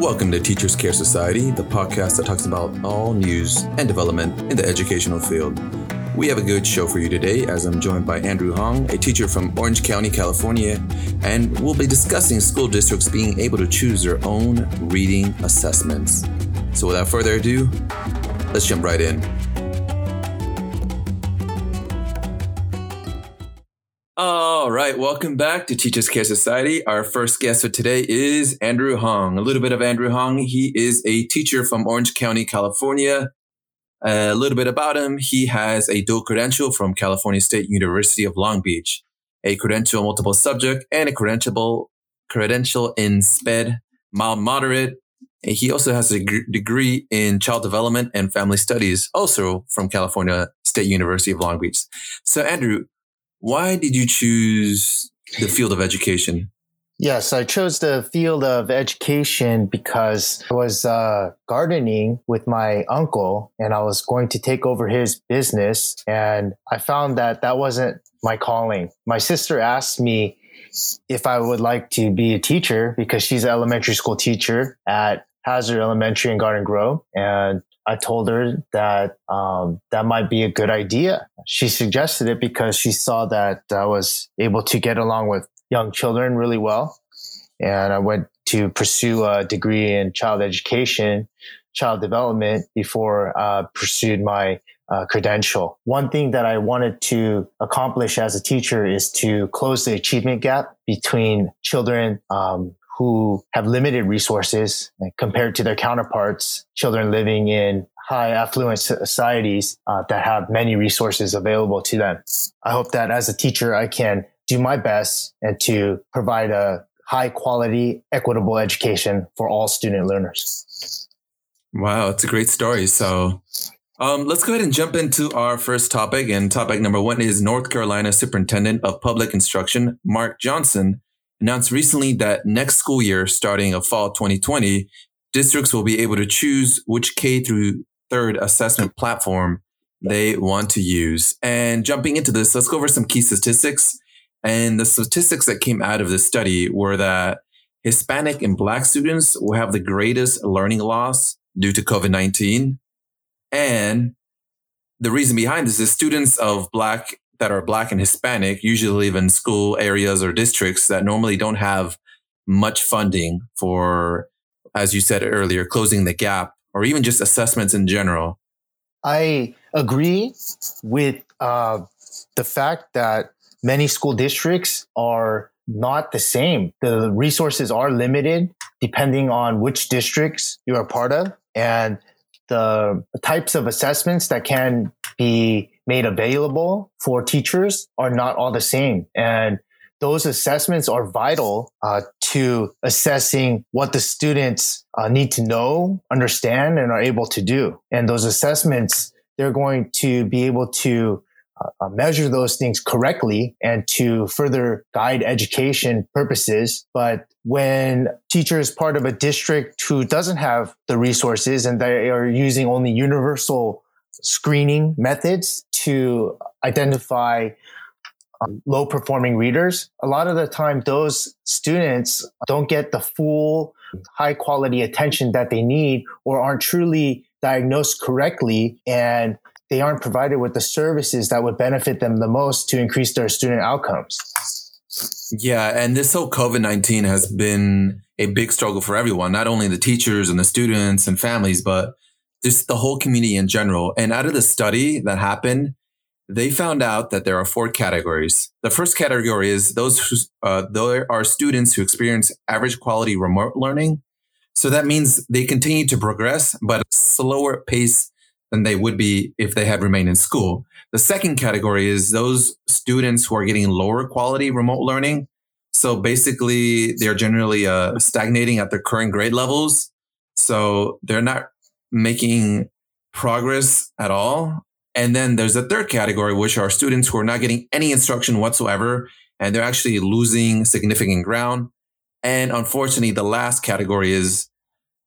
Welcome to Teachers Care Society, the podcast that talks about all news and development in the educational field. We have a good show for you today as I'm joined by Andrew Hong, a teacher from Orange County, California, and we'll be discussing school districts being able to choose their own reading assessments. So without further ado, let's jump right in. All right, welcome back to Teachers Care Society. Our first guest for today is Andrew Hong. A little bit of Andrew Hong. He is a teacher from Orange County, California. A little bit about him. He has a dual credential from California State University of Long Beach, a credential multiple subject, and a credential credential in SPED, mild moderate. And he also has a degree in child development and family studies, also from California State University of Long Beach. So, Andrew, why did you choose the field of education? Yes, I chose the field of education because I was uh, gardening with my uncle and I was going to take over his business. And I found that that wasn't my calling. My sister asked me if I would like to be a teacher because she's an elementary school teacher at Hazard Elementary in Garden Grove. And I told her that um, that might be a good idea. She suggested it because she saw that I was able to get along with young children really well. And I went to pursue a degree in child education, child development before uh, pursued my uh, credential. One thing that I wanted to accomplish as a teacher is to close the achievement gap between children um, who have limited resources compared to their counterparts, children living in high affluent societies uh, that have many resources available to them. I hope that as a teacher, I can do my best and to provide a high quality, equitable education for all student learners. Wow, it's a great story. So, um, let's go ahead and jump into our first topic. And topic number one is North Carolina Superintendent of Public Instruction, Mark Johnson, announced recently that next school year, starting of fall 2020, districts will be able to choose which K through third assessment platform they want to use. And jumping into this, let's go over some key statistics. And the statistics that came out of this study were that Hispanic and Black students will have the greatest learning loss due to COVID 19. And the reason behind this is students of Black that are black and Hispanic usually live in school areas or districts that normally don't have much funding for, as you said earlier, closing the gap or even just assessments in general. I agree with uh, the fact that many school districts are not the same. The resources are limited depending on which districts you are part of. And the types of assessments that can be made available for teachers are not all the same. And those assessments are vital uh, to assessing what the students uh, need to know, understand, and are able to do. And those assessments, they're going to be able to uh, measure those things correctly and to further guide education purposes. But when teacher is part of a district who doesn't have the resources and they are using only universal screening methods to identify um, low performing readers, a lot of the time those students don't get the full high quality attention that they need or aren't truly diagnosed correctly and they aren't provided with the services that would benefit them the most to increase their student outcomes. Yeah, and this whole COVID 19 has been a big struggle for everyone, not only the teachers and the students and families, but just the whole community in general. And out of the study that happened, they found out that there are four categories. The first category is those who, uh, there are students who experience average quality remote learning. So that means they continue to progress, but slower pace than they would be if they had remained in school. The second category is those students who are getting lower quality remote learning. So basically, they're generally uh, stagnating at their current grade levels. So they're not making progress at all. And then there's a third category, which are students who are not getting any instruction whatsoever, and they're actually losing significant ground. And unfortunately, the last category is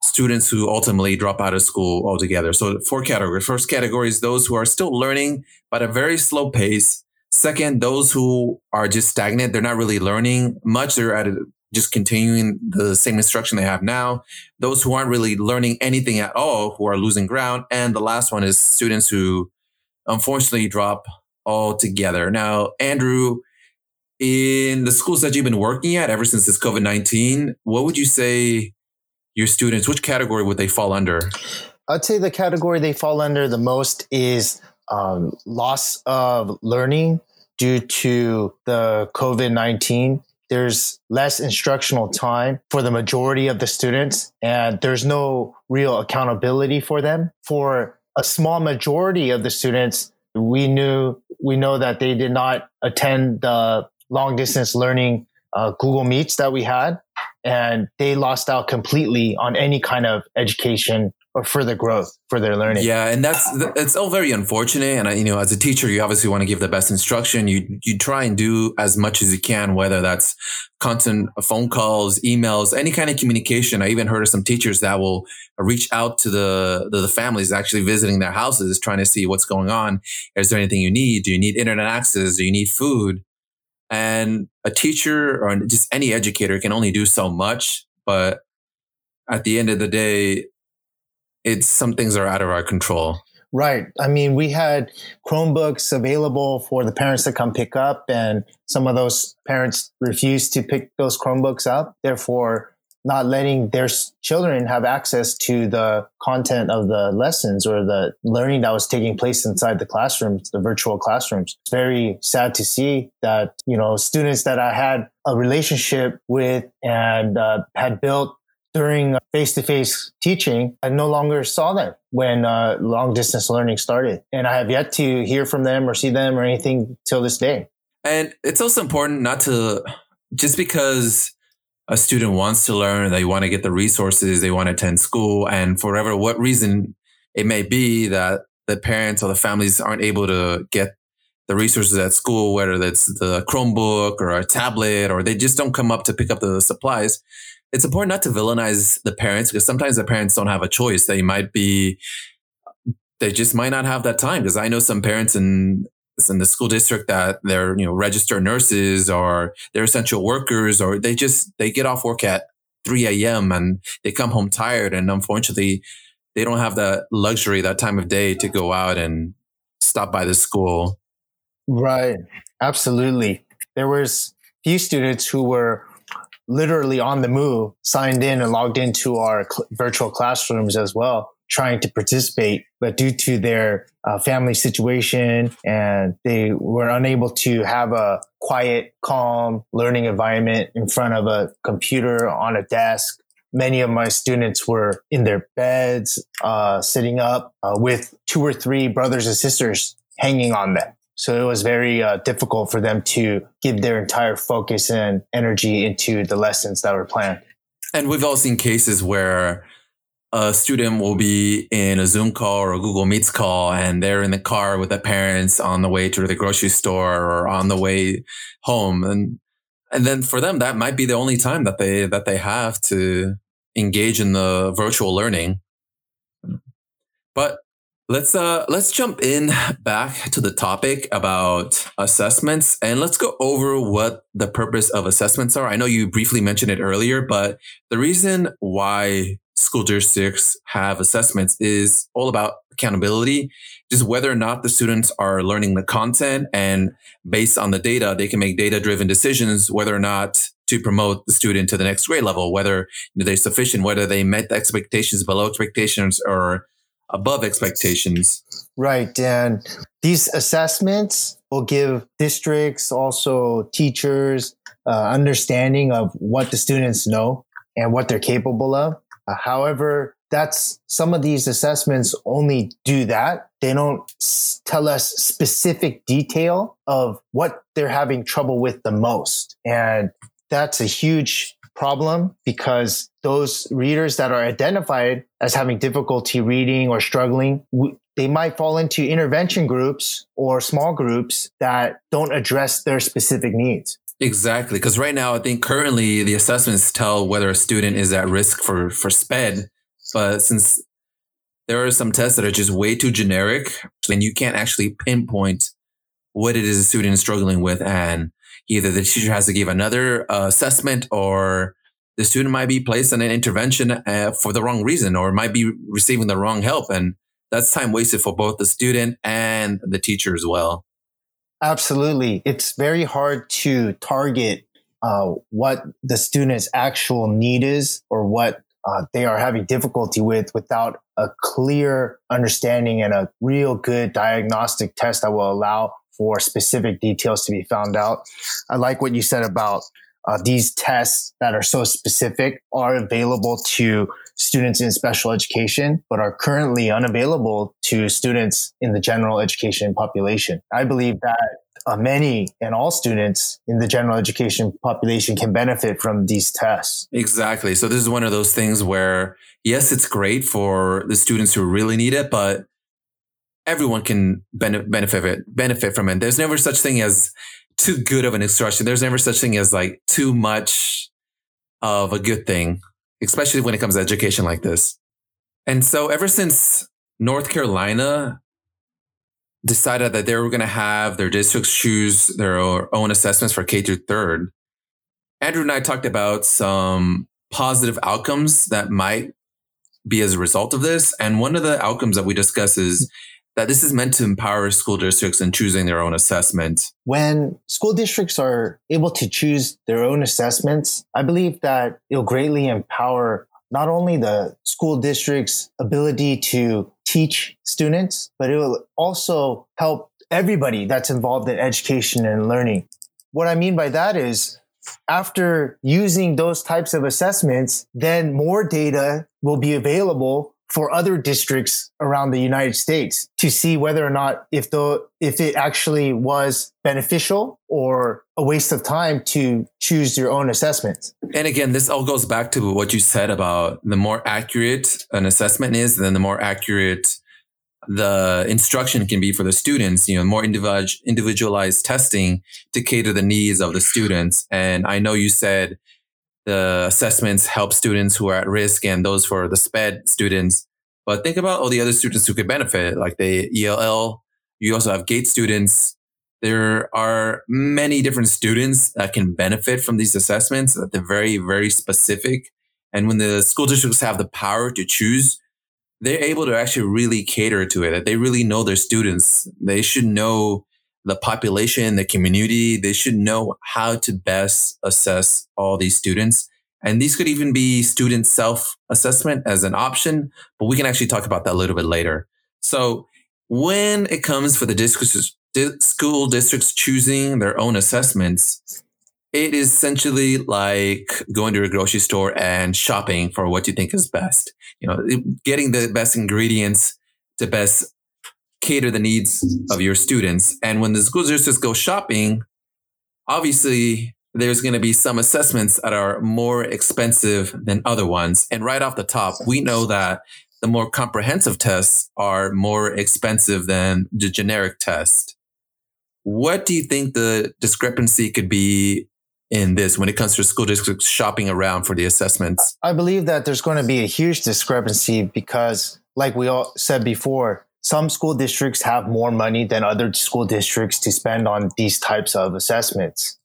students who ultimately drop out of school altogether. So four categories. First category is those who are still learning, but at a very slow pace. Second, those who are just stagnant. They're not really learning much. They're at a just continuing the same instruction they have now, those who aren't really learning anything at all, who are losing ground. And the last one is students who unfortunately drop altogether. Now, Andrew, in the schools that you've been working at ever since this COVID 19, what would you say your students, which category would they fall under? I'd say the category they fall under the most is um, loss of learning due to the COVID 19. There's less instructional time for the majority of the students, and there's no real accountability for them. For a small majority of the students, we knew we know that they did not attend the long distance learning uh, Google Meets that we had, and they lost out completely on any kind of education or further growth for their learning. Yeah, and that's it's all very unfortunate. And you know, as a teacher, you obviously want to give the best instruction. You you try and do as much as you can, whether that's constant phone calls, emails, any kind of communication. I even heard of some teachers that will reach out to the the, the families actually visiting their houses, trying to see what's going on. Is there anything you need? Do you need internet access? Do you need food? And a teacher or just any educator can only do so much, but at the end of the day, it's some things are out of our control. Right. I mean, we had Chromebooks available for the parents to come pick up, and some of those parents refused to pick those Chromebooks up, therefore, not letting their children have access to the content of the lessons or the learning that was taking place inside the classrooms, the virtual classrooms. It's very sad to see that, you know, students that I had a relationship with and uh, had built during face to face teaching, I no longer saw them when uh, long distance learning started. And I have yet to hear from them or see them or anything till this day. And it's also important not to, just because a student wants to learn, they want to get the resources, they want to attend school, and for whatever what reason it may be that the parents or the families aren't able to get the resources at school, whether that's the Chromebook or a tablet, or they just don't come up to pick up the supplies it's important not to villainize the parents because sometimes the parents don't have a choice. They might be, they just might not have that time. Because I know some parents in in the school district that they're you know registered nurses or they're essential workers or they just they get off work at 3 a.m. and they come home tired and unfortunately they don't have that luxury that time of day to go out and stop by the school. Right. Absolutely. There was few students who were literally on the move, signed in and logged into our cl- virtual classrooms as well, trying to participate. But due to their uh, family situation and they were unable to have a quiet, calm learning environment in front of a computer on a desk, many of my students were in their beds, uh, sitting up uh, with two or three brothers and sisters hanging on them. So it was very uh, difficult for them to give their entire focus and energy into the lessons that were planned. And we've all seen cases where a student will be in a Zoom call or a Google Meets call, and they're in the car with the parents on the way to the grocery store or on the way home, and and then for them that might be the only time that they that they have to engage in the virtual learning. But Let's uh let's jump in back to the topic about assessments and let's go over what the purpose of assessments are. I know you briefly mentioned it earlier, but the reason why school districts have assessments is all about accountability, just whether or not the students are learning the content and based on the data, they can make data driven decisions whether or not to promote the student to the next grade level, whether they're sufficient, whether they met the expectations below expectations or above expectations. Right. And these assessments will give districts, also teachers, uh, understanding of what the students know and what they're capable of. Uh, however, that's some of these assessments only do that. They don't s- tell us specific detail of what they're having trouble with the most. And that's a huge problem because those readers that are identified as having difficulty reading or struggling, they might fall into intervention groups or small groups that don't address their specific needs. Exactly. Because right now, I think currently the assessments tell whether a student is at risk for, for SPED. But since there are some tests that are just way too generic, and you can't actually pinpoint what it is a student is struggling with. And either the teacher has to give another uh, assessment or the student might be placed in an intervention uh, for the wrong reason or might be receiving the wrong help. And that's time wasted for both the student and the teacher as well. Absolutely. It's very hard to target uh, what the student's actual need is or what uh, they are having difficulty with without a clear understanding and a real good diagnostic test that will allow for specific details to be found out. I like what you said about uh, these tests that are so specific are available to students in special education, but are currently unavailable to students in the general education population. I believe that uh, many and all students in the general education population can benefit from these tests. Exactly. So this is one of those things where, yes, it's great for the students who really need it, but everyone can benefit benefit from it. There's never such thing as too good of an instruction. There's never such thing as like too much of a good thing, especially when it comes to education like this. And so ever since North Carolina decided that they were going to have their districts choose their own assessments for K through third, Andrew and I talked about some positive outcomes that might be as a result of this. And one of the outcomes that we discuss is that this is meant to empower school districts in choosing their own assessment. When school districts are able to choose their own assessments, I believe that it'll greatly empower not only the school district's ability to teach students, but it will also help everybody that's involved in education and learning. What I mean by that is after using those types of assessments, then more data will be available for other districts around the United States to see whether or not if the if it actually was beneficial or a waste of time to choose your own assessments. And again, this all goes back to what you said about the more accurate an assessment is, then the more accurate the instruction can be for the students, you know, more individualized testing to cater the needs of the students. And I know you said the assessments help students who are at risk and those for the SPED students. But think about all the other students who could benefit, like the ELL. You also have GATE students. There are many different students that can benefit from these assessments. That they're very, very specific. And when the school districts have the power to choose, they're able to actually really cater to it. That they really know their students. They should know the population, the community, they should know how to best assess all these students. And these could even be student self assessment as an option, but we can actually talk about that a little bit later. So when it comes for the school districts choosing their own assessments, it is essentially like going to a grocery store and shopping for what you think is best. You know, getting the best ingredients to best cater the needs of your students. And when the school districts go shopping, obviously there's going to be some assessments that are more expensive than other ones. And right off the top, we know that the more comprehensive tests are more expensive than the generic test. What do you think the discrepancy could be in this when it comes to school districts shopping around for the assessments? I believe that there's going to be a huge discrepancy because, like we all said before, some school districts have more money than other school districts to spend on these types of assessments.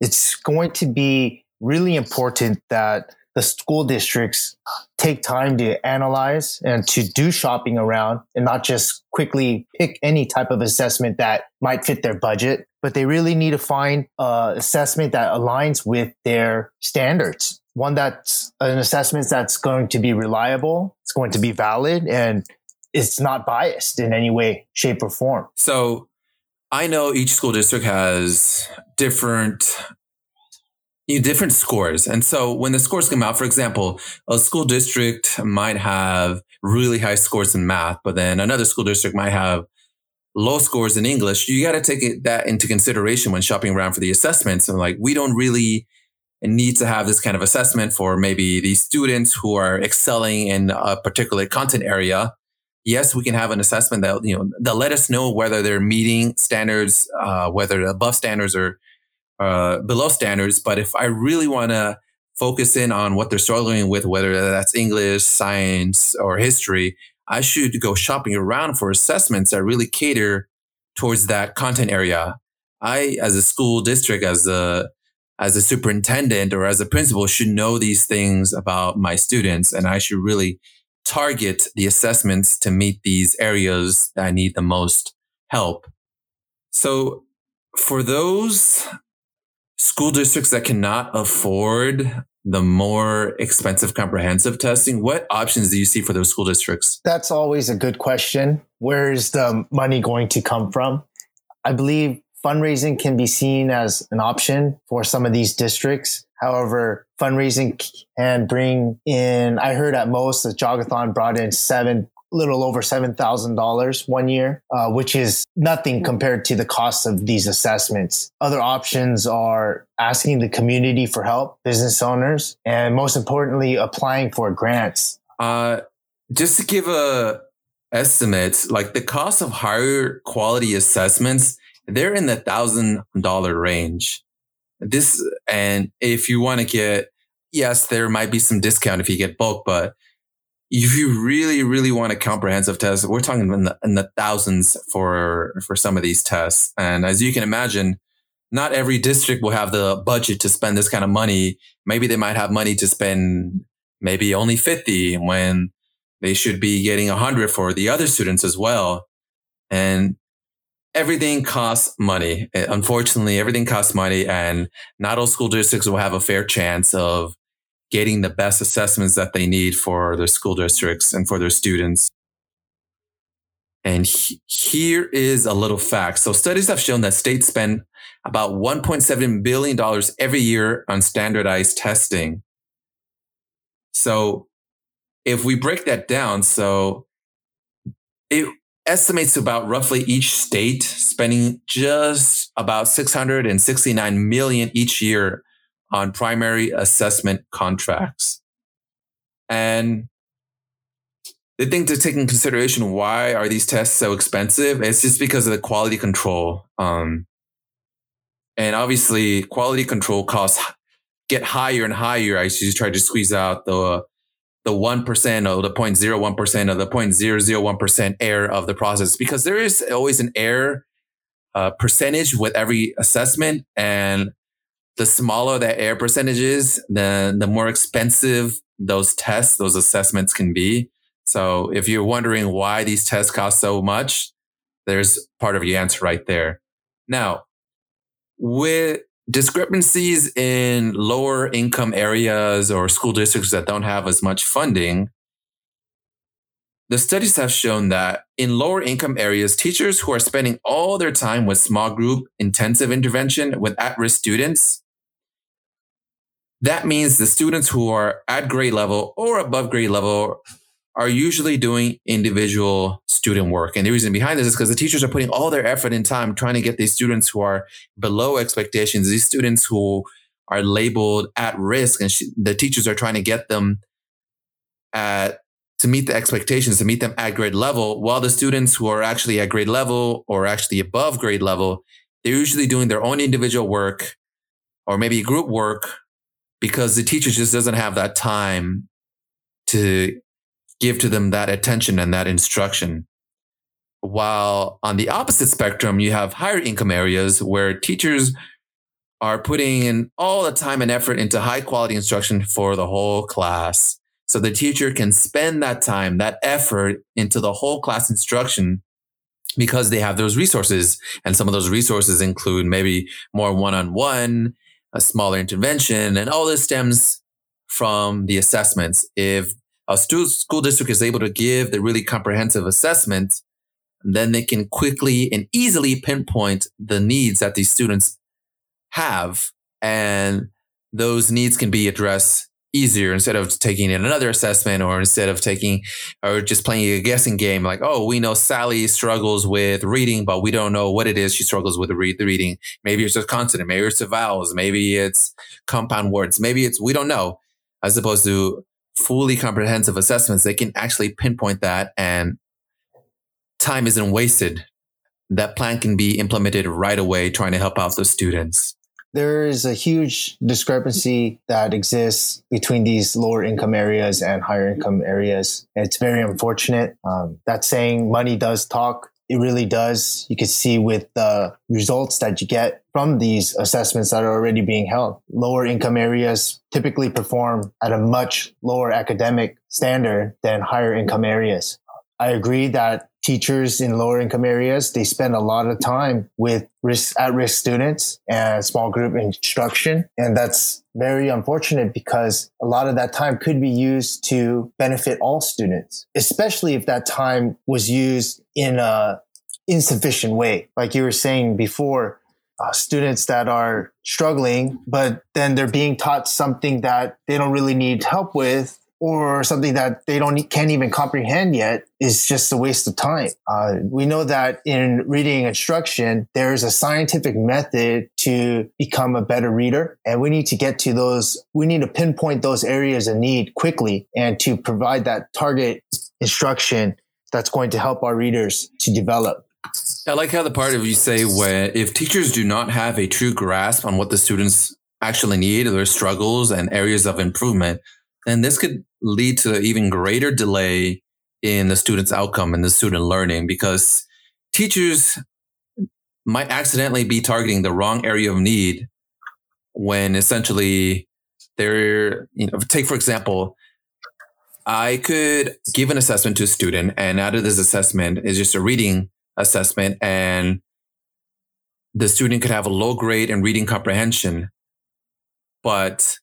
It's going to be really important that the school districts take time to analyze and to do shopping around and not just quickly pick any type of assessment that might fit their budget, but they really need to find an assessment that aligns with their standards. One that's an assessment that's going to be reliable, it's going to be valid, and it's not biased in any way, shape, or form. So I know each school district has different you know, different scores. And so when the scores come out, for example, a school district might have really high scores in math, but then another school district might have low scores in English. You got to take that into consideration when shopping around for the assessments. And like, we don't really need to have this kind of assessment for maybe these students who are excelling in a particular content area yes, we can have an assessment that you know that let us know whether they're meeting standards, uh, whether above standards or uh, below standards. But if I really want to focus in on what they're struggling with, whether that's English, science, or history, I should go shopping around for assessments that really cater towards that content area. I, as a school district, as a as a superintendent or as a principal, should know these things about my students, and I should really target the assessments to meet these areas that I need the most help. So, for those school districts that cannot afford the more expensive comprehensive testing, what options do you see for those school districts? That's always a good question. Where is the money going to come from? I believe fundraising can be seen as an option for some of these districts. However, fundraising can bring in, I heard at most the Jogathon brought in seven, little over $7,000 one year, uh, which is nothing compared to the cost of these assessments. Other options are asking the community for help, business owners, and most importantly, applying for grants. Uh, just to give a estimate, like the cost of higher quality assessments they're in the thousand dollar range. This, and if you want to get, yes, there might be some discount if you get bulk, but if you really, really want a comprehensive test, we're talking in the, in the thousands for, for some of these tests. And as you can imagine, not every district will have the budget to spend this kind of money. Maybe they might have money to spend maybe only 50 when they should be getting 100 for the other students as well. And everything costs money. Uh, unfortunately, everything costs money and not all school districts will have a fair chance of getting the best assessments that they need for their school districts and for their students. And he, here is a little fact. So studies have shown that states spend about $1.7 billion every year on standardized testing. So if we break that down, so it estimates about roughly each state spending just about 669 million each year on primary assessment contracts. And the thing to take in consideration, why are these tests so expensive? It's just because of the quality control. Um, and obviously quality control costs get higher and higher as you try to squeeze out the the 1% or the 0.01% or the 0.001% error of the process because there is always an error uh, percentage with every assessment. And the smaller that error percentage is, then the more expensive those tests, those assessments can be. So if you're wondering why these tests cost so much, there's part of your answer right there. Now, with discrepancies in lower income areas or school districts that don't have as much funding, the studies have shown that in lower income areas, teachers who are spending all their time with small group intensive intervention with at risk students, that means the students who are at grade level or above grade level are usually doing individual student work. And the reason behind this is because the teachers are putting all their effort and time trying to get these students who are below expectations, these students who are labeled at risk, and the teachers are trying to get them at to meet the expectations, to meet them at grade level, while the students who are actually at grade level or actually above grade level, they're usually doing their own individual work or maybe group work because the teacher just doesn't have that time to give to them that attention and that instruction. While on the opposite spectrum, you have higher income areas where teachers are putting in all the time and effort into high quality instruction for the whole class. So the teacher can spend that time, that effort into the whole class instruction because they have those resources. And some of those resources include maybe more one on one, a smaller intervention, and all this stems from the assessments. If a school district is able to give the really comprehensive assessment, then they can quickly and easily pinpoint the needs that these students have. And those needs can be addressed easier instead of taking in another assessment or instead of taking or just playing a guessing game like oh we know sally struggles with reading but we don't know what it is she struggles with read, the reading maybe it's a consonant maybe it's the vowels maybe it's compound words maybe it's we don't know as opposed to fully comprehensive assessments, they can actually pinpoint that and time isn't wasted. That plan can be implemented right away, trying to help out the students. There is a huge discrepancy that exists between these lower income areas and higher income areas. It's very unfortunate. Um, that saying, money does talk, it really does. You can see with the results that you get from these assessments that are already being held. Lower income areas typically perform at a much lower academic standard than higher income areas. I agree that teachers in lower income areas, they spend a lot of time with risk, at-risk students and small group instruction. And that's very unfortunate because a lot of that time could be used to benefit all students, especially if that time was used in a insufficient way. Like you were saying before, uh, students that are struggling, but then they're being taught something that they don't really need help with or something that they don't can't even comprehend yet is just a waste of time. Uh, we know that in reading instruction, there's a scientific method to become a better reader, and we need to get to those. We need to pinpoint those areas of need quickly and to provide that target instruction that's going to help our readers to develop. I like how the part of you say where if teachers do not have a true grasp on what the students actually need, their struggles and areas of improvement, then this could lead to even greater delay in the student's outcome and the student learning because teachers might accidentally be targeting the wrong area of need when essentially they're, you know, take for example, I could give an assessment to a student and out of this assessment is just a reading assessment and the student could have a low grade in reading comprehension, but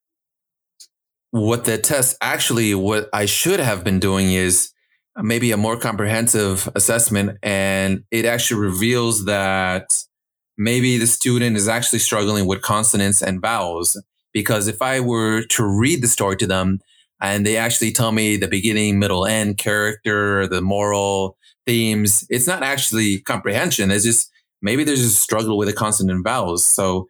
what the test actually, what I should have been doing is uh, maybe a more comprehensive assessment. And it actually reveals that maybe the student is actually struggling with consonants and vowels. Because if I were to read the story to them and they actually tell me the beginning, middle, end, character, the moral, themes, it's not actually comprehension. It's just maybe there's a struggle with the consonant and vowels. So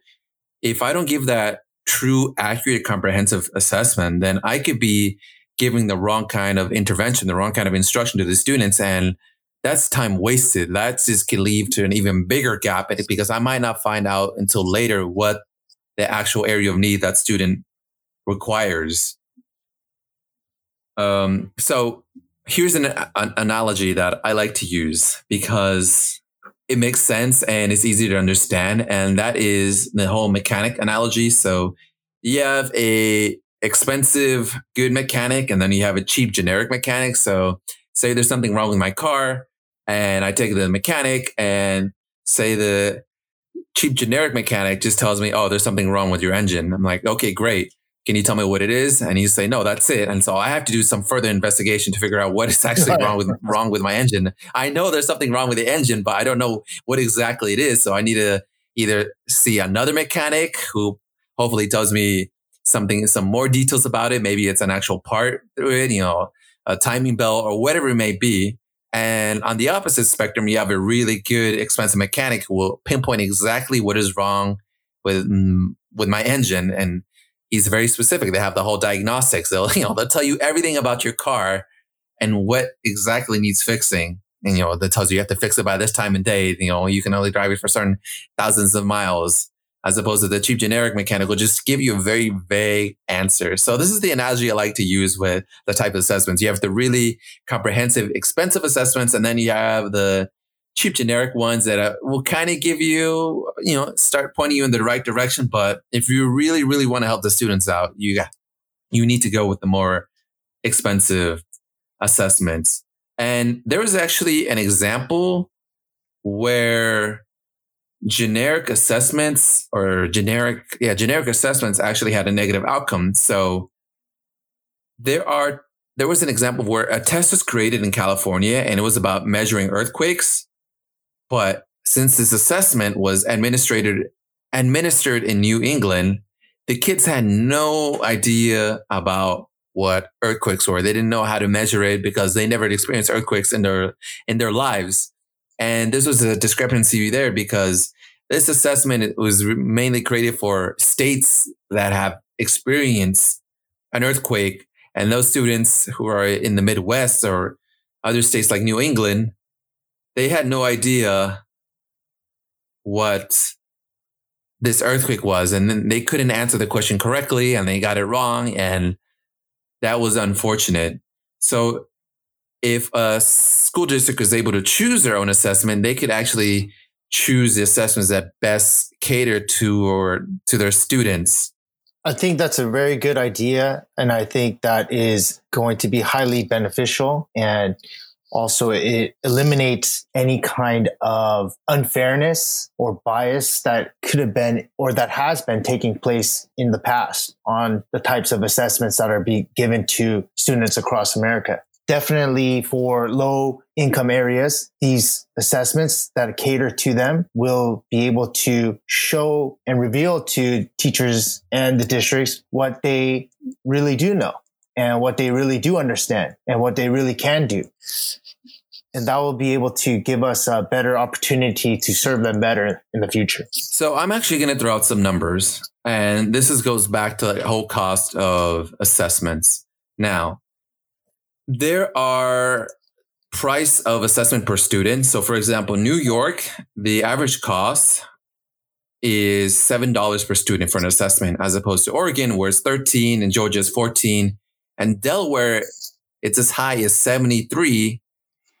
if I don't give that true, accurate, comprehensive assessment, then I could be giving the wrong kind of intervention, the wrong kind of instruction to the students. And that's time wasted. That just can lead to an even bigger gap because I might not find out until later what the actual area of need that student requires. Um, so here's an, an analogy that I like to use because it makes sense and it's easy to understand. And that is the whole mechanic analogy. So you have a expensive, good mechanic, and then you have a cheap generic mechanic. So say there's something wrong with my car and I take it to the mechanic and say the cheap generic mechanic just tells me, Oh, there's something wrong with your engine. I'm like, okay, great. Can you tell me what it is? And you say, no, that's it. And so I have to do some further investigation to figure out what is actually wrong with wrong with my engine. I know there's something wrong with the engine, but I don't know what exactly it is. So I need to either see another mechanic who hopefully tells me something, some more details about it. Maybe it's an actual part you know, a timing belt or whatever it may be. And on the opposite spectrum, you have a really good, expensive mechanic who will pinpoint exactly what is wrong with mm, with my engine and he's very specific. They have the whole diagnostics. They'll, you know, they'll tell you everything about your car and what exactly needs fixing. And, you know, that tells you you have to fix it by this time and day. You know, you can only drive it for certain thousands of miles as opposed to the cheap generic mechanic will just give you a very vague answer. So this is the analogy I like to use with the type of assessments. You have the really comprehensive, expensive assessments, and then you have the cheap generic ones that uh, will kind of give you, you know, start pointing you in the right direction. But if you really, really want to help the students out, you got, you need to go with the more expensive assessments. And there was actually an example where generic assessments or generic, yeah, generic assessments actually had a negative outcome. So there are, there was an example where a test was created in California and it was about measuring earthquakes. But since this assessment was administered administered in New England, the kids had no idea about what earthquakes were. They didn't know how to measure it because they never experienced earthquakes in their in their lives. And this was a discrepancy there because this assessment was mainly created for states that have experienced an earthquake. And those students who are in the Midwest or other states like New England, they had no idea what this earthquake was. And then they couldn't answer the question correctly and they got it wrong. And that was unfortunate. So if a school district is able to choose their own assessment, they could actually choose the assessments that best cater to or to their students. I think that's a very good idea. And I think that is going to be highly beneficial. And also, it eliminates any kind of unfairness or bias that could have been or that has been taking place in the past on the types of assessments that are being given to students across America. Definitely for low income areas, these assessments that cater to them will be able to show and reveal to teachers and the districts what they really do know and what they really do understand and what they really can do. And that will be able to give us a better opportunity to serve them better in the future. So I'm actually going to throw out some numbers. And this is, goes back to the whole cost of assessments. Now, there are price of assessment per student. So, for example, New York, the average cost is $7 per student for an assessment, as opposed to Oregon, where it's 13 and Georgia is 14. And Delaware, it's as high as 73.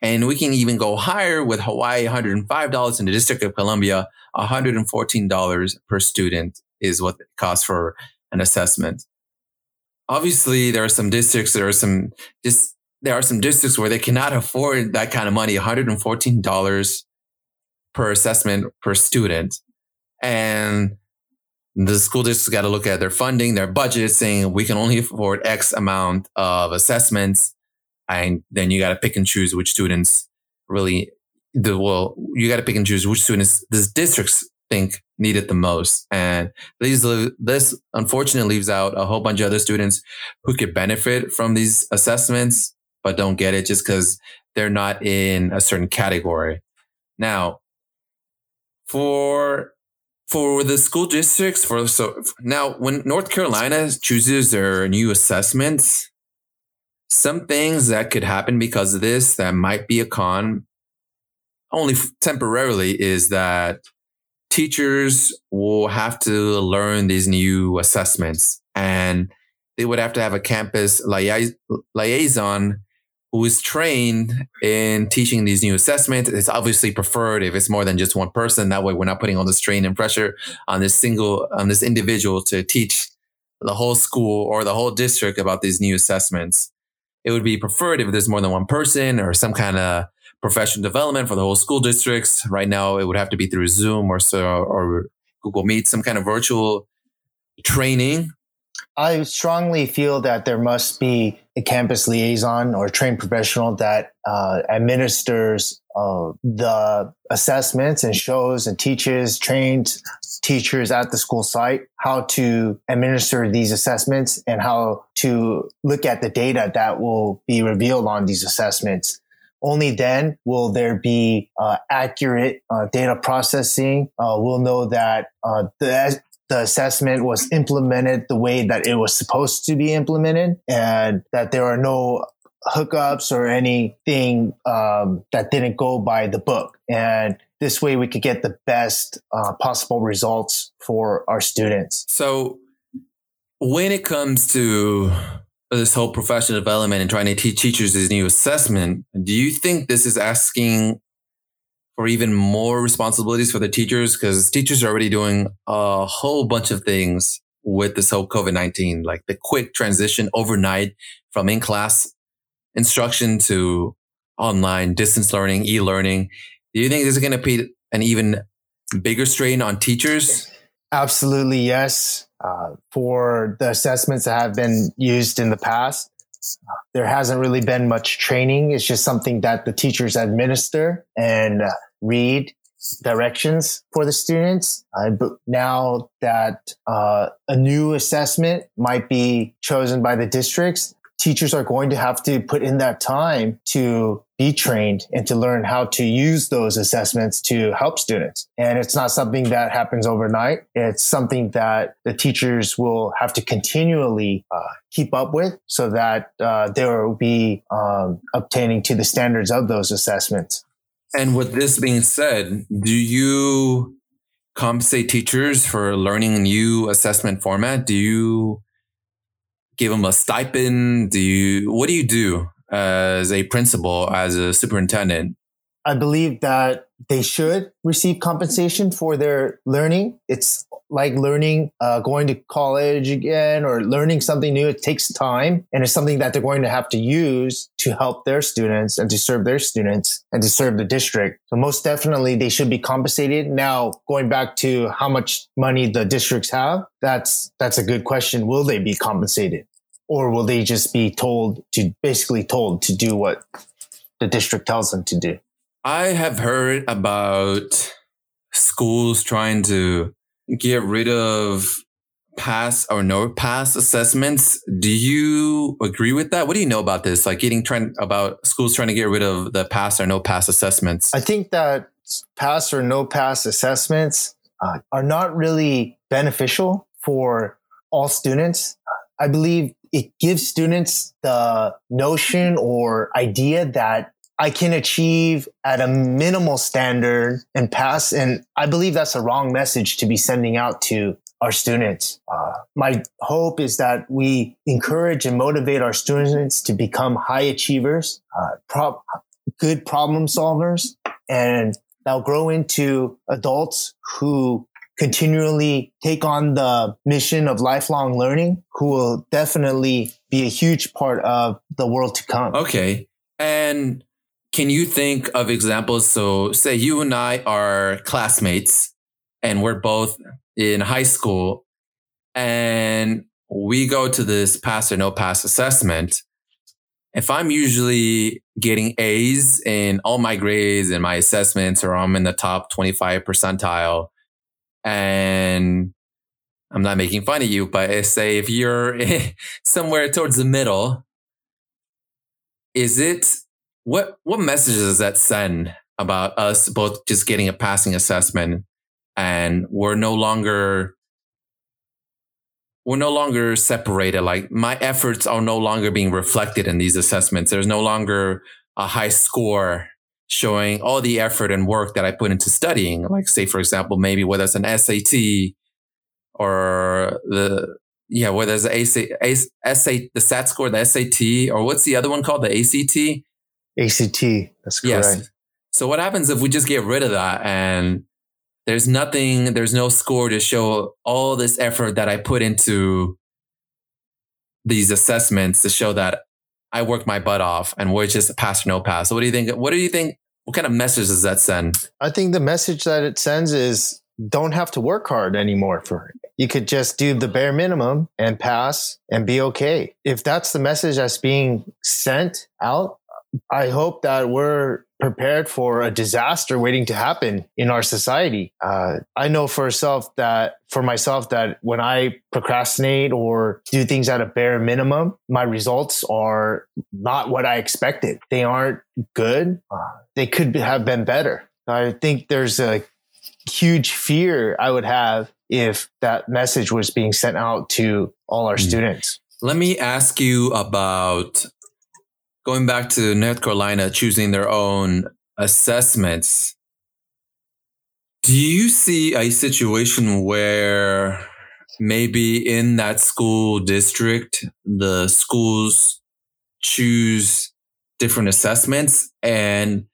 And we can even go higher with Hawaii, $105 in the District of Columbia, $114 per student is what it costs for an assessment. Obviously, there are some districts, there are some just there are some districts where they cannot afford that kind of money, $114 per assessment per student. And the school districts got to look at their funding, their budget, saying we can only afford X amount of assessments. And then you got to pick and choose which students really, the, well, you got to pick and choose which students the districts think need it the most. And these, this unfortunately leaves out a whole bunch of other students who could benefit from these assessments but don't get it just because they're not in a certain category. Now, for for the school districts, for so now when North Carolina chooses their new assessments, some things that could happen because of this that might be a con, only temporarily, is that teachers will have to learn these new assessments and they would have to have a campus liaison who is trained in teaching these new assessments. It's obviously preferred if it's more than just one person. That way, we're not putting all the strain and pressure on this single, on this individual to teach the whole school or the whole district about these new assessments. It would be preferred if there's more than one person or some kind of professional development for the whole school districts. Right now, it would have to be through Zoom or so, or Google Meet, some kind of virtual training I strongly feel that there must be a campus liaison or trained professional that uh, administers uh, the assessments and shows and teaches trained teachers at the school site how to administer these assessments and how to look at the data that will be revealed on these assessments. Only then will there be uh, accurate uh, data processing. Uh, we'll know that uh, the the assessment was implemented the way that it was supposed to be implemented and that there are no hookups or anything um, that didn't go by the book. And this way we could get the best uh, possible results for our students. So when it comes to this whole professional development and trying to teach teachers this new assessment, do you think this is asking or even more responsibilities for the teachers because teachers are already doing a whole bunch of things with this whole COVID 19, like the quick transition overnight from in class instruction to online distance learning, e learning. Do you think this is going to be an even bigger strain on teachers? Absolutely, yes. Uh, for the assessments that have been used in the past, there hasn't really been much training. It's just something that the teachers administer and uh, read directions for the students. But now that uh, a new assessment might be chosen by the districts, teachers are going to have to put in that time to be trained and to learn how to use those assessments to help students. And it's not something that happens overnight. It's something that the teachers will have to continually uh, keep up with so that uh, they will be um, obtaining to the standards of those assessments. And with this being said, do you compensate teachers for learning a new assessment format? Do you give them a stipend? Do you, what do you do as a principal, as a superintendent? I believe that they should receive compensation for their learning. It's like learning, uh, going to college again or learning something new. It takes time and it's something that they're going to have to use to help their students and to serve their students and to serve the district. So most definitely they should be compensated. Now, going back to how much money the districts have, that's, that's a good question. Will they be compensated? Or will they just be told to basically told to do what the district tells them to do? I have heard about schools trying to get rid of pass or no pass assessments. Do you agree with that? What do you know about this? Like getting trying about schools trying to get rid of the pass or no pass assessments? I think that pass or no pass assessments uh, are not really beneficial for all students. I believe it gives students the notion or idea that I can achieve at a minimal standard and pass. And I believe that's a wrong message to be sending out to our students. Uh, my hope is that we encourage and motivate our students to become high achievers, uh, good problem solvers, and they'll grow into adults who continually take on the mission of lifelong learning, who will definitely be a huge part of the world to come. Okay. And can you think of examples? So, say you and I are classmates and we're both in high school and we go to this pass or no pass assessment. If I'm usually getting A's in all my grades and my assessments, or I'm in the top 25 percentile, and I'm not making fun of you, but say if you're somewhere towards the middle, is it what what message does that send about us both just getting a passing assessment and we're no longer we're no longer separated? Like my efforts are no longer being reflected in these assessments. There's no longer a high score showing all the effort and work that i put into studying. Like say for example maybe whether it's an sat or the yeah whether it's a SAT, the sat score the sat or what's the other one called? The act ACT. That's correct. Yes. So what happens if we just get rid of that and there's nothing, there's no score to show all this effort that I put into these assessments to show that I worked my butt off and we're just pass or no pass. So what do you think? What do you think? What kind of message does that send? I think the message that it sends is don't have to work hard anymore for it. You could just do the bare minimum and pass and be okay. If that's the message that's being sent out, I hope that we're prepared for a disaster waiting to happen in our society. Uh, I know for myself that for myself that when I procrastinate or do things at a bare minimum, my results are not what I expected. They aren't good. Uh, they could have been better. I think there's a huge fear I would have if that message was being sent out to all our mm. students. Let me ask you about going back to North Carolina choosing their own assessments, do you see a situation where maybe in that school district, the schools choose different assessments? And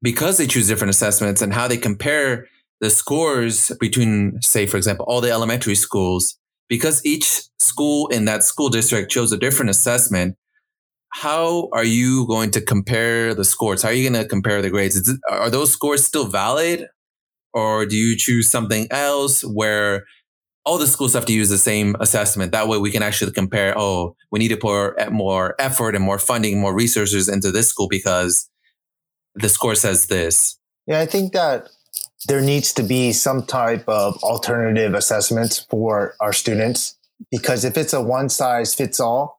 because they choose different assessments and how they compare the scores between, say, for example, all the elementary schools, because each school in that school district chose a different assessment, how are you going to compare the scores? How are you going to compare the grades? Are those scores still valid? Or do you choose something else where all the schools have to use the same assessment? That way we can actually compare, oh, we need to put more effort and more funding, more resources into this school because the score says this. Yeah, I think that there needs to be some type of alternative assessments for our students because if it's a one size fits all,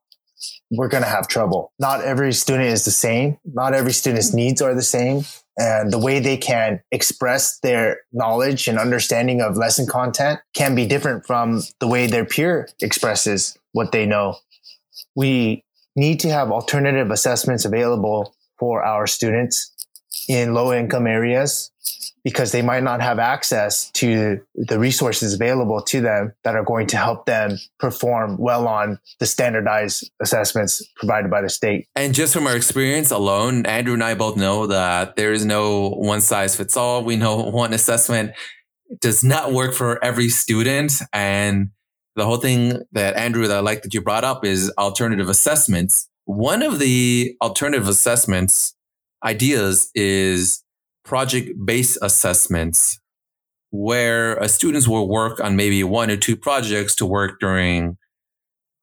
we're going to have trouble. Not every student is the same. Not every student's mm-hmm. needs are the same. And the way they can express their knowledge and understanding of lesson content can be different from the way their peer expresses what they know. We need to have alternative assessments available for our students in low income areas because they might not have access to the resources available to them that are going to help them perform well on the standardized assessments provided by the state. And just from our experience alone, Andrew and I both know that there is no one size fits all. We know one assessment does not work for every student. And the whole thing that Andrew, that I like that you brought up is alternative assessments. One of the alternative assessments ideas is project based assessments where students will work on maybe one or two projects to work during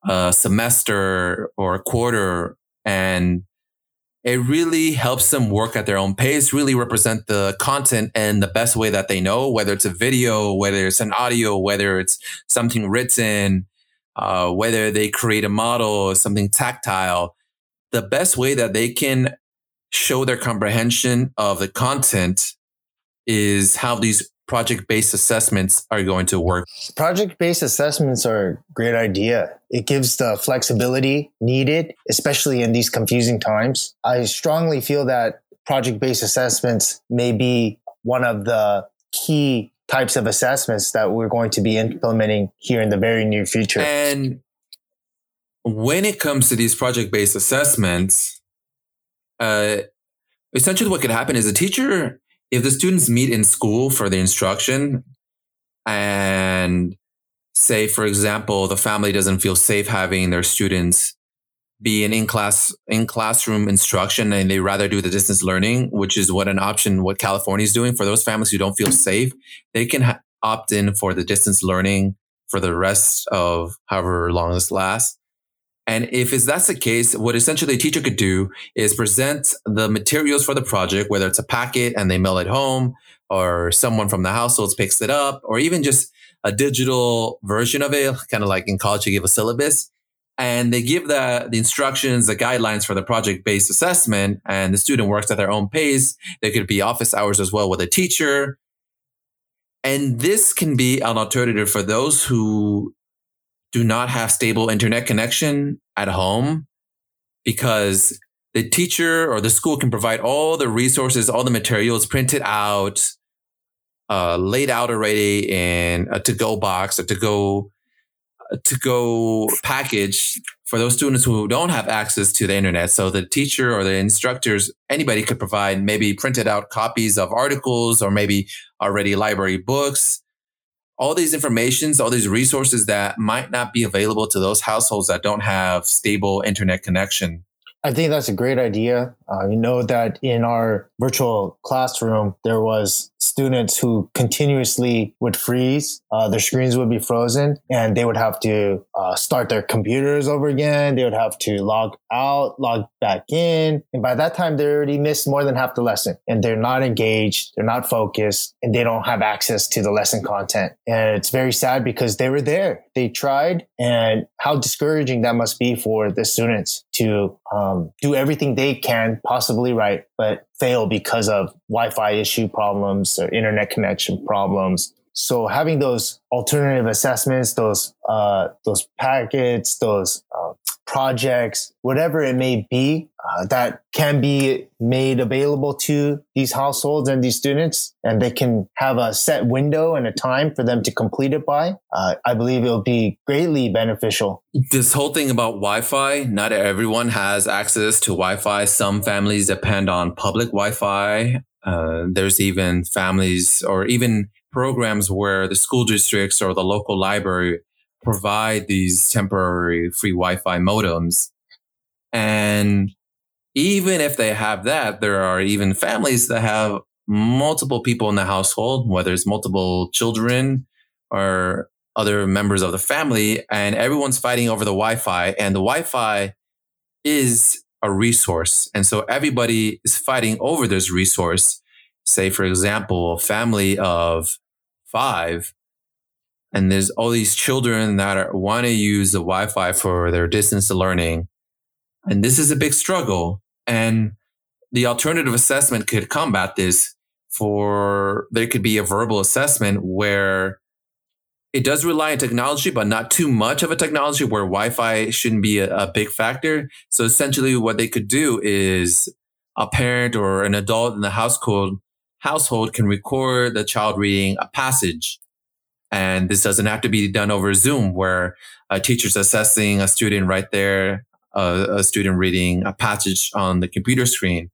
a semester or a quarter and it really helps them work at their own pace, really represent the content in the best way that they know, whether it's a video, whether it's an audio, whether it's something written, uh, whether they create a model, or something tactile. The best way that they can show their comprehension of the content is how these project based assessments are going to work? Project based assessments are a great idea. It gives the flexibility needed, especially in these confusing times. I strongly feel that project based assessments may be one of the key types of assessments that we're going to be implementing here in the very near future. And when it comes to these project based assessments, uh, essentially what could happen is a teacher if the students meet in school for the instruction and say, for example, the family doesn't feel safe having their students be in class in classroom instruction and they rather do the distance learning, which is what an option what California is doing for those families who don't feel safe. They can ha- opt in for the distance learning for the rest of however long this lasts. And if that's the case, what essentially a teacher could do is present the materials for the project, whether it's a packet and they mail it home or someone from the households picks it up or even just a digital version of it, kind of like in college, you give a syllabus and they give the, the instructions, the guidelines for the project based assessment and the student works at their own pace. There could be office hours as well with a teacher. And this can be an alternative for those who do not have stable internet connection at home because the teacher or the school can provide all the resources, all the materials printed out, uh, laid out already in a to-go box, a to-go to-go package for those students who don't have access to the internet. So the teacher or the instructors, anybody could provide maybe printed out copies of articles or maybe already library books all these informations, all these resources that might not be available to those households that don't have stable internet connection. I think that's a great idea. Uh, you know that in our virtual classroom, there was students who continuously would freeze. Uh, their screens would be frozen and they would have to uh, start their computers over again. They would have to log out, log back in. And by that time, they already missed more than half the lesson and they're not engaged. They're not focused and they don't have access to the lesson content. And it's very sad because they were there. They tried and how discouraging that must be for the students to um, do everything they can possibly right, but fail because of Wi-Fi issue problems or internet connection problems. So having those alternative assessments, those uh, those packets, those uh, projects, whatever it may be, uh, that can be made available to these households and these students, and they can have a set window and a time for them to complete it by. Uh, I believe it will be greatly beneficial. This whole thing about Wi-Fi, not everyone has access to Wi-Fi. Some families depend on public Wi-Fi. Uh, there's even families or even programs where the school districts or the local library provide these temporary free Wi-Fi modems. And even if they have that, there are even families that have multiple people in the household, whether it's multiple children or other members of the family, and everyone's fighting over the Wi-Fi. And the Wi-Fi is a resource. And so everybody is fighting over this resource. Say, for example, a family of five and there's all these children that want to use the Wi-Fi for their distance learning. And this is a big struggle. And the alternative assessment could combat this for there could be a verbal assessment where it does rely on technology, but not too much of a technology where Wi-Fi shouldn't be a, a big factor. So essentially what they could do is a parent or an adult in the household household can record the child reading a passage. And this doesn't have to be done over Zoom where a teacher's assessing a student right there, uh, a student reading a passage on the computer screen.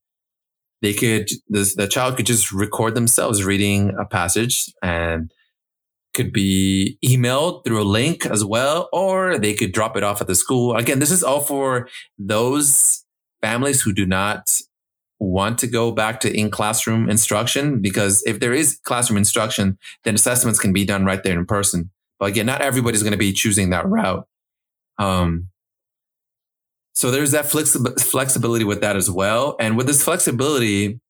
They could, the child could just record themselves reading a passage and could be emailed through a link as well, or they could drop it off at the school. Again, this is all for those families who do not want to go back to in classroom instruction because if there is classroom instruction, then assessments can be done right there in person. But again, not everybody's going to be choosing that route. Um, so there's that flexi- flexibility with that as well. And with this flexibility,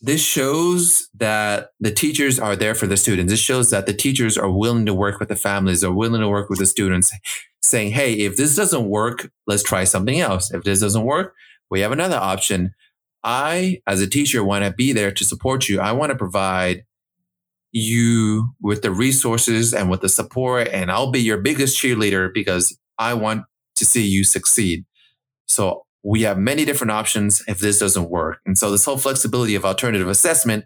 this shows that the teachers are there for the students. This shows that the teachers are willing to work with the families, are willing to work with the students, saying, Hey, if this doesn't work, let's try something else. If this doesn't work, we have another option. I, as a teacher, want to be there to support you. I want to provide you with the resources and with the support, and I'll be your biggest cheerleader because I want to see you succeed. So we have many different options if this doesn't work. And so this whole flexibility of alternative assessment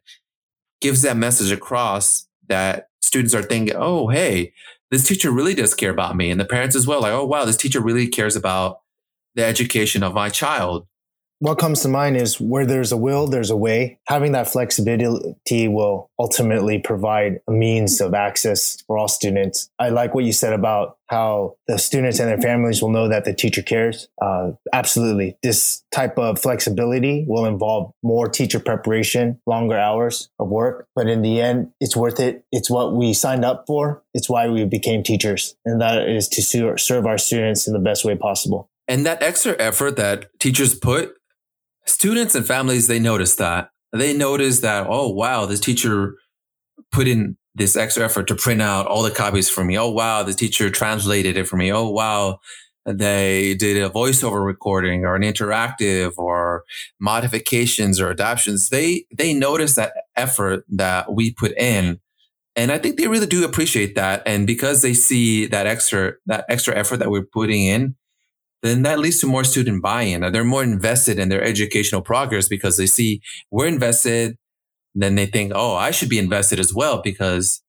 gives that message across that students are thinking, oh, hey, this teacher really does care about me. And the parents as well, like, oh, wow, this teacher really cares about the education of my child what comes to mind is where there's a will, there's a way. Having that flexibility will ultimately provide a means of access for all students. I like what you said about how the students and their families will know that the teacher cares. Uh, absolutely. This type of flexibility will involve more teacher preparation, longer hours of work. But in the end, it's worth it. It's what we signed up for. It's why we became teachers. And that is to serve our students in the best way possible. And that extra effort that teachers put students and families, they notice that. They notice that, oh, wow, this teacher put in this extra effort to print out all the copies for me. Oh, wow, the teacher translated it for me. Oh, wow, they did a voiceover recording or an interactive or modifications or adaptations. They, they notice that effort that we put in. And I think they really do appreciate that. And because they see that extra, that extra effort that we're putting in, then that leads to more student buy-in. They're more invested in their educational progress because they see we're invested. Then they think, oh, I should be invested as well because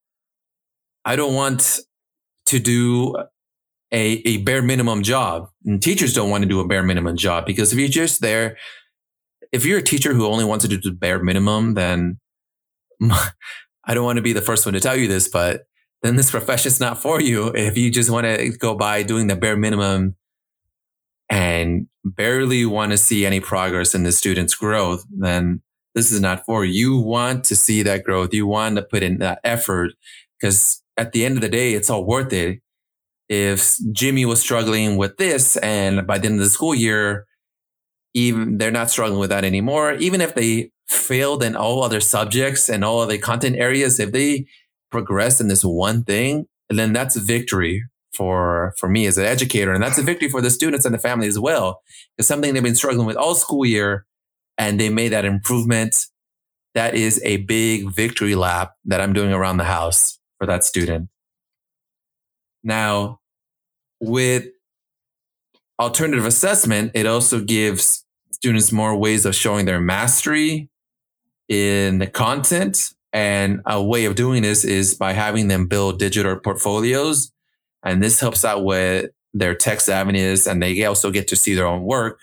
I don't want to do a, a bare minimum job. And teachers don't want to do a bare minimum job because if you're just there, if you're a teacher who only wants to do the bare minimum, then I don't want to be the first one to tell you this, but then this profession's not for you. If you just want to go by doing the bare minimum and barely want to see any progress in the student's growth, then this is not for you. You want to see that growth. You want to put in that effort because at the end of the day, it's all worth it. If Jimmy was struggling with this and by the end of the school year, even they're not struggling with that anymore, even if they failed in all other subjects and all other content areas, if they progress in this one thing, then that's victory for for me as an educator, and that's a victory for the students and the family as well. It's something they've been struggling with all school year, and they made that improvement. That is a big victory lap that I'm doing around the house for that student. Now, with alternative assessment, it also gives students more ways of showing their mastery in the content. And a way of doing this is by having them build digital portfolios and this helps out with their tech avenues and they also get to see their own work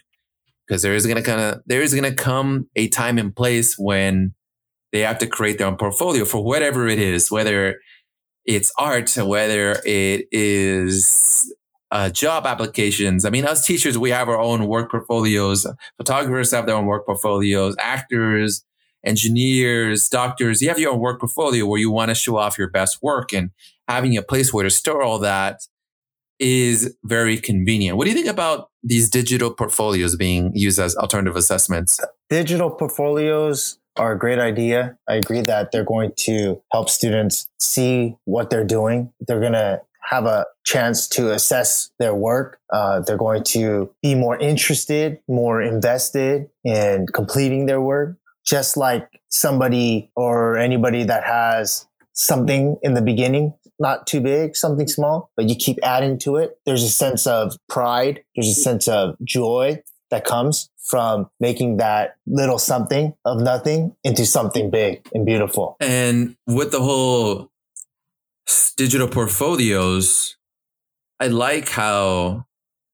because there is going to kind of, there is going to come a time and place when they have to create their own portfolio for whatever it is, whether it's art, whether it is uh, job applications. I mean, as teachers, we have our own work portfolios. Photographers have their own work portfolios. Actors, engineers, doctors. You have your own work portfolio where you want to show off your best work. And having a place where to store all that is very convenient. What do you think about these digital portfolios being used as alternative assessments? Digital portfolios are a great idea. I agree that they're going to help students see what they're doing. They're going to have a chance to assess their work. Uh, they're going to be more interested, more invested in completing their work. Just like somebody or anybody that has something in the beginning not too big, something small, but you keep adding to it. There's a sense of pride. There's a sense of joy that comes from making that little something of nothing into something big and beautiful. And with the whole digital portfolios, I like how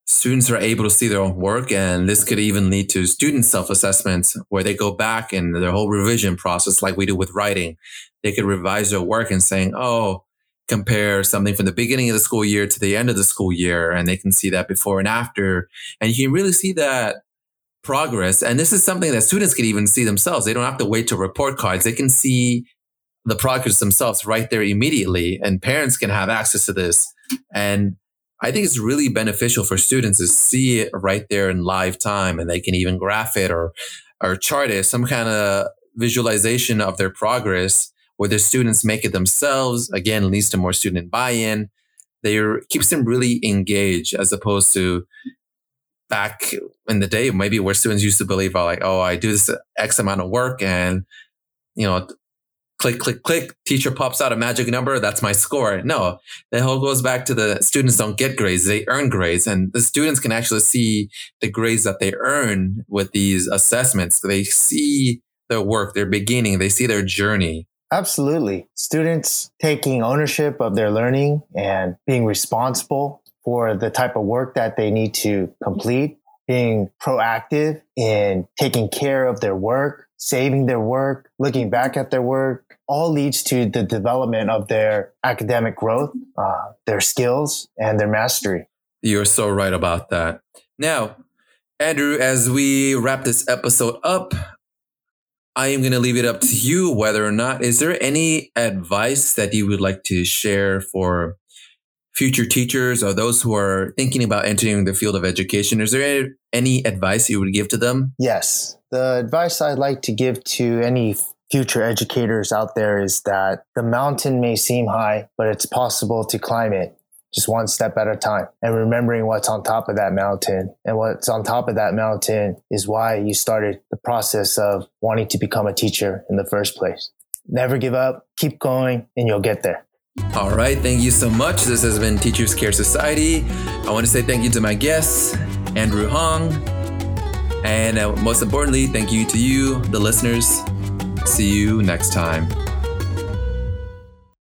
students are able to see their own work and this could even lead to student self-assessments where they go back in their whole revision process like we do with writing they could revise their work and saying oh compare something from the beginning of the school year to the end of the school year and they can see that before and after and you can really see that progress and this is something that students can even see themselves. They don't have to wait to report cards. They can see the progress themselves right there immediately and parents can have access to this. And I think it's really beneficial for students to see it right there in live time and they can even graph it or, or chart it, some kind of visualization of their progress where the students make it themselves. Again, leads to more student buy-in. They keeps them really engaged as opposed to back in the day, maybe where students used to believe, like, oh, I do this X amount of work and, you know, click, click, click, teacher pops out a magic number. That's my score. No, the whole goes back to the students don't get grades. They earn grades and the students can actually see the grades that they earn with these assessments. They see their work, their beginning, they see their journey. Absolutely. Students taking ownership of their learning and being responsible for the type of work that they need to complete, being proactive in taking care of their work, saving their work, looking back at their work, all leads to the development of their academic growth, uh, their skills, and their mastery. You're so right about that. Now, Andrew, as we wrap this episode up, I am going to leave it up to you whether or not is there any advice that you would like to share for future teachers or those who are thinking about entering the field of education? Is there any advice you would give to them? Yes. The advice I'd like to give to any future educators out there is that the mountain may seem high, but it's possible to climb it just one step at a time and remembering what's on top of that mountain. And what's on top of that mountain is why you started the process of wanting to become a teacher in the first place. Never give up, keep going, and you'll get there. All right. Thank you so much. This has been Teachers Care Society. I want to say thank you to my guests, Andrew Hong. And uh, most importantly, thank you to you, the listeners. See you next time.